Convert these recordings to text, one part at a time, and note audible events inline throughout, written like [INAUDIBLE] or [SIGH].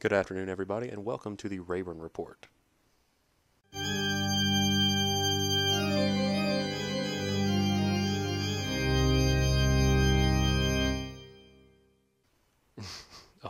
Good afternoon, everybody, and welcome to the Rayburn Report. [LAUGHS]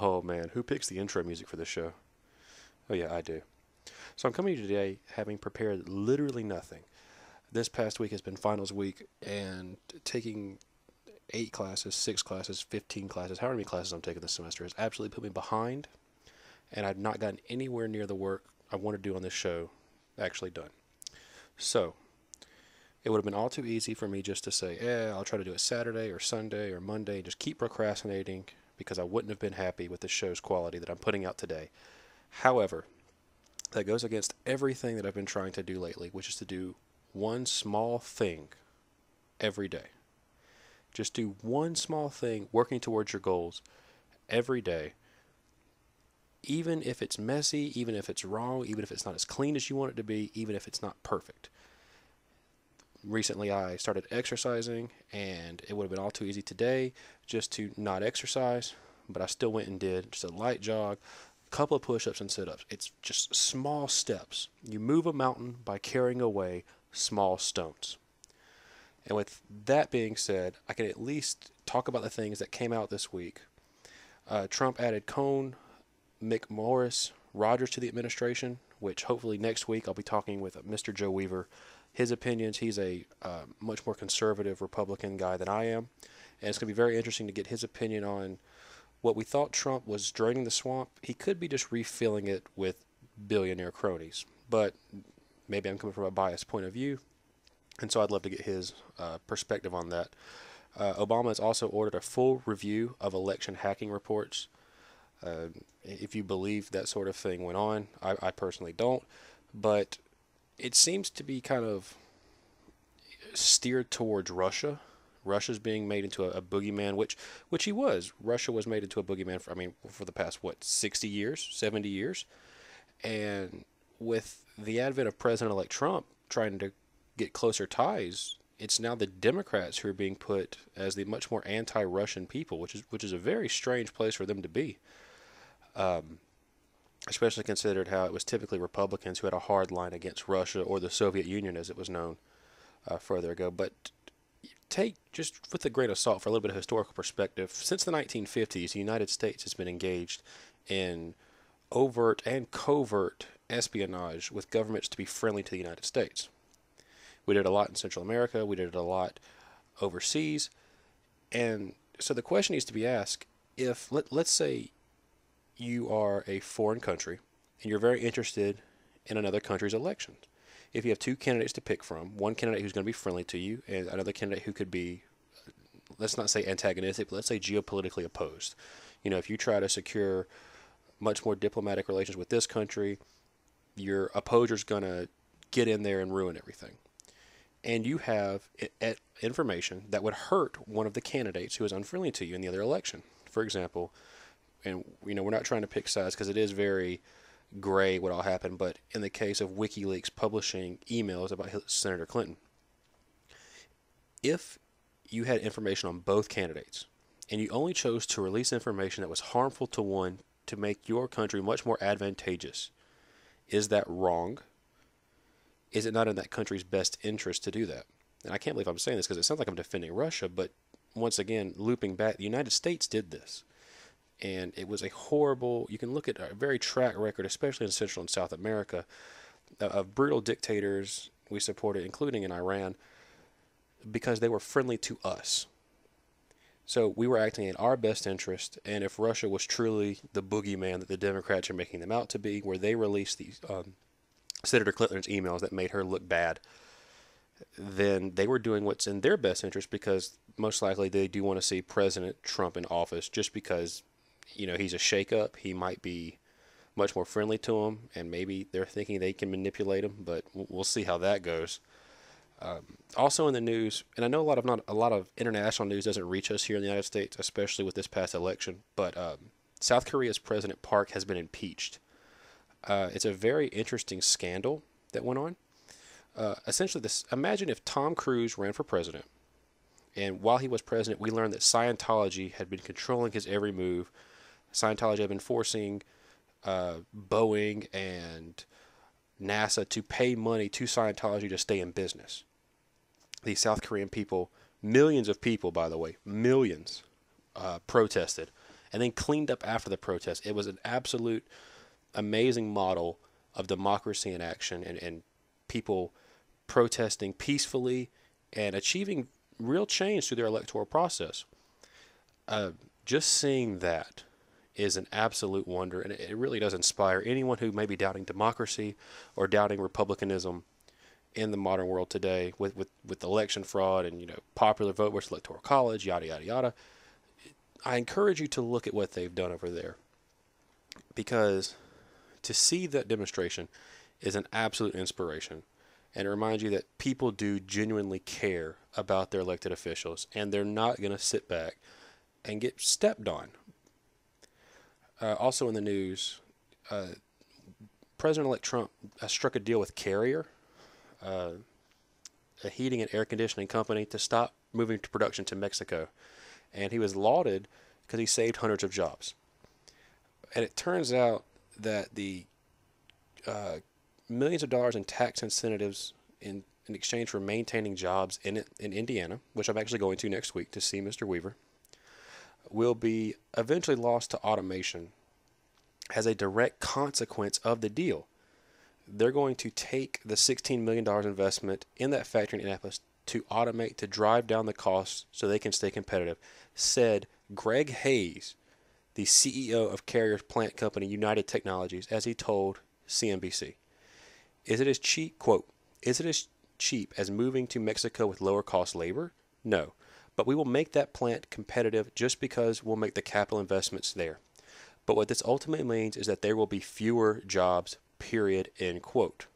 oh man, who picks the intro music for this show? Oh yeah, I do. So I'm coming to you today having prepared literally nothing. This past week has been finals week, and taking eight classes, six classes, 15 classes, however many classes I'm taking this semester has absolutely put me behind, and I've not gotten anywhere near the work I want to do on this show actually done. So, it would have been all too easy for me just to say, eh, I'll try to do it Saturday or Sunday or Monday, and just keep procrastinating because I wouldn't have been happy with the show's quality that I'm putting out today. However, that goes against everything that I've been trying to do lately, which is to do one small thing every day. Just do one small thing working towards your goals every day. Even if it's messy, even if it's wrong, even if it's not as clean as you want it to be, even if it's not perfect. Recently, I started exercising, and it would have been all too easy today just to not exercise, but I still went and did just a light jog, a couple of push ups and sit ups. It's just small steps. You move a mountain by carrying away small stones. And with that being said, I can at least talk about the things that came out this week. Uh, Trump added Cohn, McMorris, Rodgers to the administration, which hopefully next week I'll be talking with Mr. Joe Weaver. His opinions, he's a uh, much more conservative Republican guy than I am. And it's going to be very interesting to get his opinion on what we thought Trump was draining the swamp. He could be just refilling it with billionaire cronies. But maybe I'm coming from a biased point of view. And so I'd love to get his uh, perspective on that. Uh, Obama has also ordered a full review of election hacking reports. Uh, if you believe that sort of thing went on, I, I, personally don't, but it seems to be kind of steered towards Russia. Russia's being made into a, a boogeyman, which which he was. Russia was made into a boogeyman for I mean for the past what sixty years, seventy years, and with the advent of President-elect Trump trying to get closer ties, it's now the Democrats who are being put as the much more anti-Russian people, which is which is a very strange place for them to be. Um, especially considered how it was typically Republicans who had a hard line against Russia or the Soviet Union, as it was known uh, further ago. But take just with a grain of salt for a little bit of historical perspective. Since the 1950s, the United States has been engaged in overt and covert espionage with governments to be friendly to the United States. We did a lot in Central America. We did a lot overseas. And so the question needs to be asked if, let, let's say, you are a foreign country and you're very interested in another country's elections. If you have two candidates to pick from, one candidate who's going to be friendly to you and another candidate who could be, let's not say antagonistic, but let's say geopolitically opposed. You know, if you try to secure much more diplomatic relations with this country, your opposer's going to get in there and ruin everything and you have information that would hurt one of the candidates who is unfriendly to you in the other election. For example, and you know we're not trying to pick sides because it is very gray what all happened, but in the case of WikiLeaks publishing emails about Senator Clinton, if you had information on both candidates and you only chose to release information that was harmful to one to make your country much more advantageous, is that wrong? is it not in that country's best interest to do that? And I can't believe I'm saying this because it sounds like I'm defending Russia, but once again, looping back, the United States did this. And it was a horrible, you can look at a very track record, especially in Central and South America, of brutal dictators we supported, including in Iran, because they were friendly to us. So we were acting in our best interest, and if Russia was truly the boogeyman that the Democrats are making them out to be, where they released these um, Senator Clinton's emails that made her look bad, then they were doing what's in their best interest because most likely they do want to see President Trump in office just because, you know, he's a shakeup. He might be much more friendly to them, and maybe they're thinking they can manipulate him, but we'll see how that goes. Um, also in the news, and I know a lot of not a lot of international news doesn't reach us here in the United States, especially with this past election. But um, South Korea's President Park has been impeached uh, it's a very interesting scandal that went on. Uh, essentially, this imagine if Tom Cruise ran for president, and while he was president, we learned that Scientology had been controlling his every move. Scientology had been forcing uh, Boeing and NASA to pay money to Scientology to stay in business. These South Korean people, millions of people, by the way, millions, uh, protested and then cleaned up after the protest. It was an absolute amazing model of democracy in action and, and people protesting peacefully and achieving real change through their electoral process. Uh, just seeing that is an absolute wonder, and it really does inspire anyone who may be doubting democracy or doubting republicanism in the modern world today with, with, with election fraud and you know popular vote versus electoral college, yada yada yada. I encourage you to look at what they've done over there because to see that demonstration is an absolute inspiration and it reminds you that people do genuinely care about their elected officials and they're not going to sit back and get stepped on. Uh, also in the news, uh, President elect Trump uh, struck a deal with Carrier, uh, a heating and air conditioning company, to stop moving to production to Mexico. And he was lauded because he saved hundreds of jobs. And it turns out that the uh, millions of dollars in tax incentives in, in exchange for maintaining jobs in in Indiana, which I'm actually going to next week to see Mr. Weaver, will be eventually lost to automation as a direct consequence of the deal. They're going to take the $16 million investment in that factory in Indianapolis to automate to drive down the costs so they can stay competitive, said Greg Hayes, the CEO of Carrier's plant company United Technologies, as he told CNBC. Is it as cheap, quote, is it as cheap as moving to Mexico with lower cost labor? No. But we will make that plant competitive just because we'll make the capital investments there. But what this ultimately means is that there will be fewer jobs, period, end quote.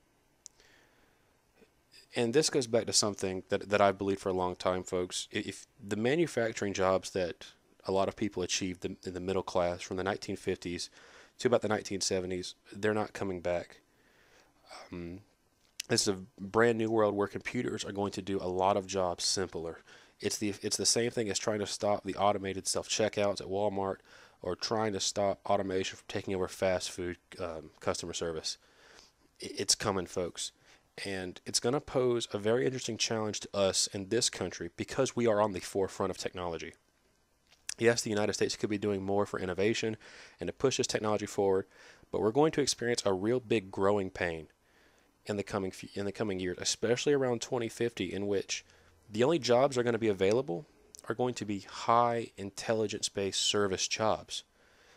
And this goes back to something that, that I've believed for a long time, folks. If the manufacturing jobs that a lot of people achieved in the middle class from the 1950s to about the 1970s, they're not coming back. Um, this is a brand new world where computers are going to do a lot of jobs simpler. It's the it's the same thing as trying to stop the automated self checkouts at Walmart or trying to stop automation from taking over fast food um, customer service. It's coming, folks, and it's going to pose a very interesting challenge to us in this country because we are on the forefront of technology. Yes, the United States could be doing more for innovation and to push this technology forward, but we're going to experience a real big growing pain in the coming in the coming years, especially around 2050, in which the only jobs are going to be available are going to be high intelligence-based service jobs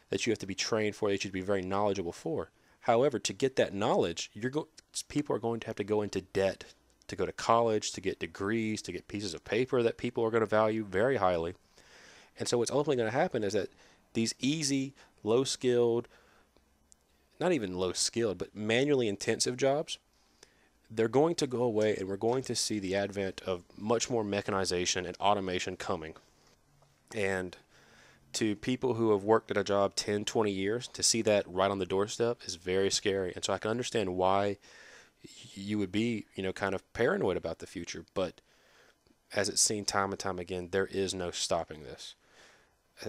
that you have to be trained for, that you to be very knowledgeable for. However, to get that knowledge, you're go- people are going to have to go into debt to go to college, to get degrees, to get pieces of paper that people are going to value very highly. And so, what's ultimately going to happen is that these easy, low skilled, not even low skilled, but manually intensive jobs they're going to go away and we're going to see the advent of much more mechanization and automation coming. And to people who have worked at a job 10, 20 years, to see that right on the doorstep is very scary. And so I can understand why you would be, you know, kind of paranoid about the future. But as it's seen time and time again, there is no stopping this.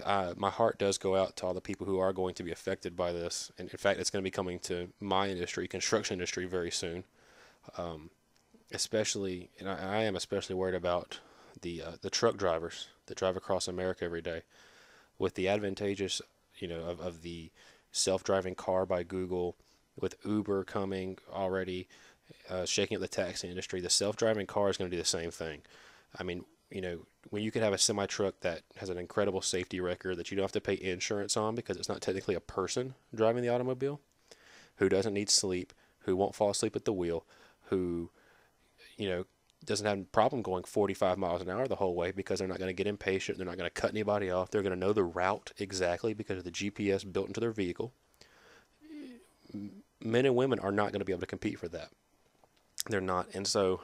Uh, my heart does go out to all the people who are going to be affected by this. And in fact, it's going to be coming to my industry, construction industry, very soon. Um, especially, and I, I, am especially worried about the uh, the truck drivers that drive across America every day, with the advantageous, you know, of, of the self-driving car by Google, with Uber coming already, uh, shaking up the taxi industry. The self-driving car is going to do the same thing. I mean, you know, when you can have a semi truck that has an incredible safety record that you don't have to pay insurance on because it's not technically a person driving the automobile, who doesn't need sleep, who won't fall asleep at the wheel, who, you know, doesn't have a problem going 45 miles an hour the whole way because they're not going to get impatient. They're not going to cut anybody off. They're going to know the route exactly because of the GPS built into their vehicle. Men and women are not going to be able to compete for that. They're not. And so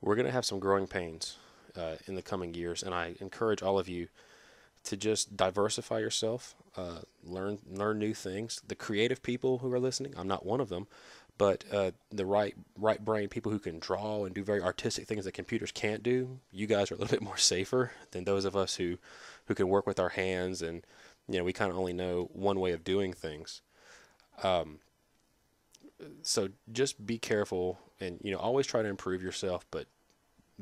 we're going to have some growing pains uh, in the coming years. And I encourage all of you to just diversify yourself, uh, learn learn new things. The creative people who are listening, I'm not one of them, but uh, the right right brain people who can draw and do very artistic things that computers can't do, you guys are a little [LAUGHS] bit more safer than those of us who who can work with our hands and you know we kind of only know one way of doing things. Um, so just be careful and you know always try to improve yourself, but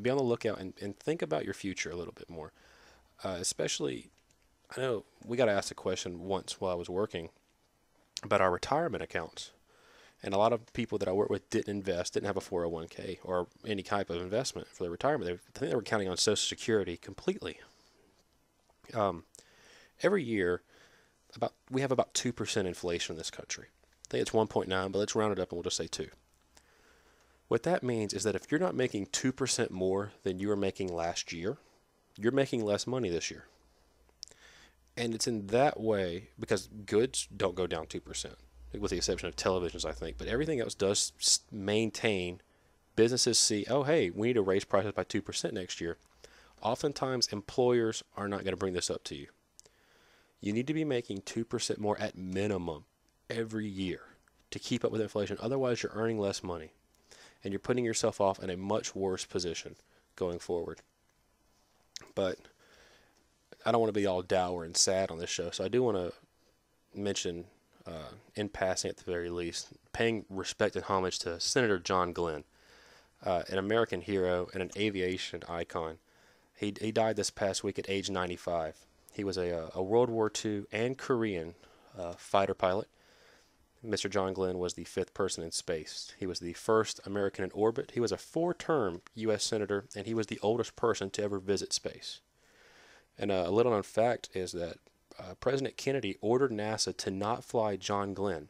be on the lookout and, and think about your future a little bit more. Uh, especially, I know we got asked a question once while I was working about our retirement accounts. And a lot of people that I work with didn't invest, didn't have a 401k or any type of investment for their retirement. They, I think they were counting on Social Security completely. Um, every year, about we have about two percent inflation in this country. I think it's 1.9, but let's round it up and we'll just say two. What that means is that if you're not making two percent more than you were making last year, you're making less money this year. And it's in that way because goods don't go down two percent with the exception of televisions, I think. But everything else does maintain. Businesses see, oh, hey, we need to raise prices by 2% next year. Oftentimes, employers are not going to bring this up to you. You need to be making 2% more at minimum every year to keep up with inflation. Otherwise, you're earning less money and you're putting yourself off in a much worse position going forward. But I don't want to be all dour and sad on this show, so I do want to mention uh, in passing at the very least, paying respect and homage to Senator John Glenn, uh, an American hero and an aviation icon. He, he died this past week at age 95. He was a, uh, a World War II and Korean uh, fighter pilot. Mr. John Glenn was the fifth person in space. He was the first American in orbit. He was a four term U.S. Senator, and he was the oldest person to ever visit space. And uh, a little known fact is that uh, President Kennedy ordered NASA to not fly John Glenn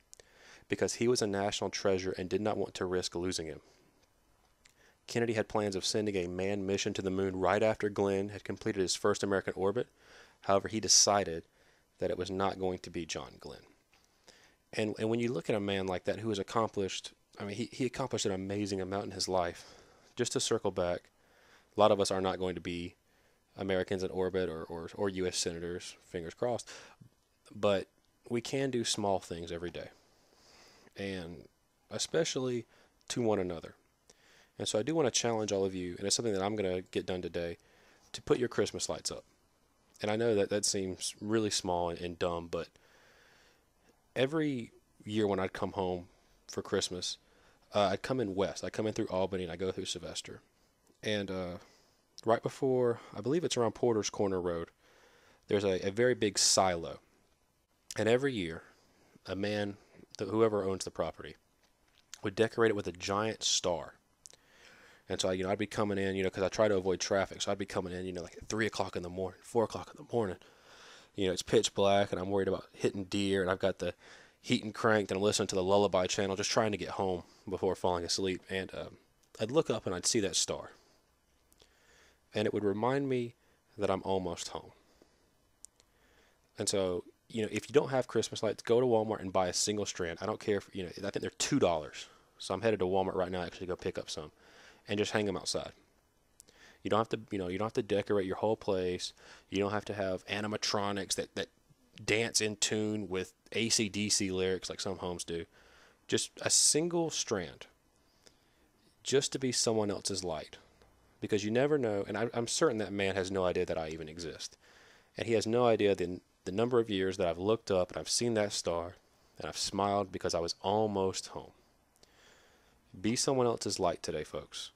because he was a national treasure and did not want to risk losing him. Kennedy had plans of sending a manned mission to the moon right after Glenn had completed his first American orbit. However, he decided that it was not going to be John Glenn. And, and when you look at a man like that who has accomplished, I mean, he, he accomplished an amazing amount in his life. Just to circle back, a lot of us are not going to be Americans in orbit or, or, or U.S. senators, fingers crossed. But we can do small things every day, and especially to one another. And so I do want to challenge all of you, and it's something that I'm going to get done today, to put your Christmas lights up. And I know that that seems really small and, and dumb, but every year when I'd come home for Christmas, uh, I'd come in west. I'd come in through Albany and I go through Sylvester. And uh, right before, I believe it's around Porter's Corner Road, there's a, a very big silo. And every year, a man, whoever owns the property, would decorate it with a giant star. And so, you know, I'd be coming in, you know, because I try to avoid traffic. So I'd be coming in, you know, like at 3 o'clock in the morning, 4 o'clock in the morning. You know, it's pitch black and I'm worried about hitting deer. And I've got the heating cranked and I'm listening to the lullaby channel, just trying to get home before falling asleep. And um, I'd look up and I'd see that star and it would remind me that I'm almost home. And so, you know, if you don't have Christmas lights, go to Walmart and buy a single strand. I don't care if, you know, I think they're $2. So I'm headed to Walmart right now actually go pick up some and just hang them outside. You don't have to, you know, you don't have to decorate your whole place. You don't have to have animatronics that, that dance in tune with ACDC lyrics like some homes do. Just a single strand just to be someone else's light because you never know. And I, am certain that man has no idea that I even exist, and he has no idea the the number of years that I've looked up and I've seen that star, and I've smiled because I was almost home. Be someone else's light today, folks.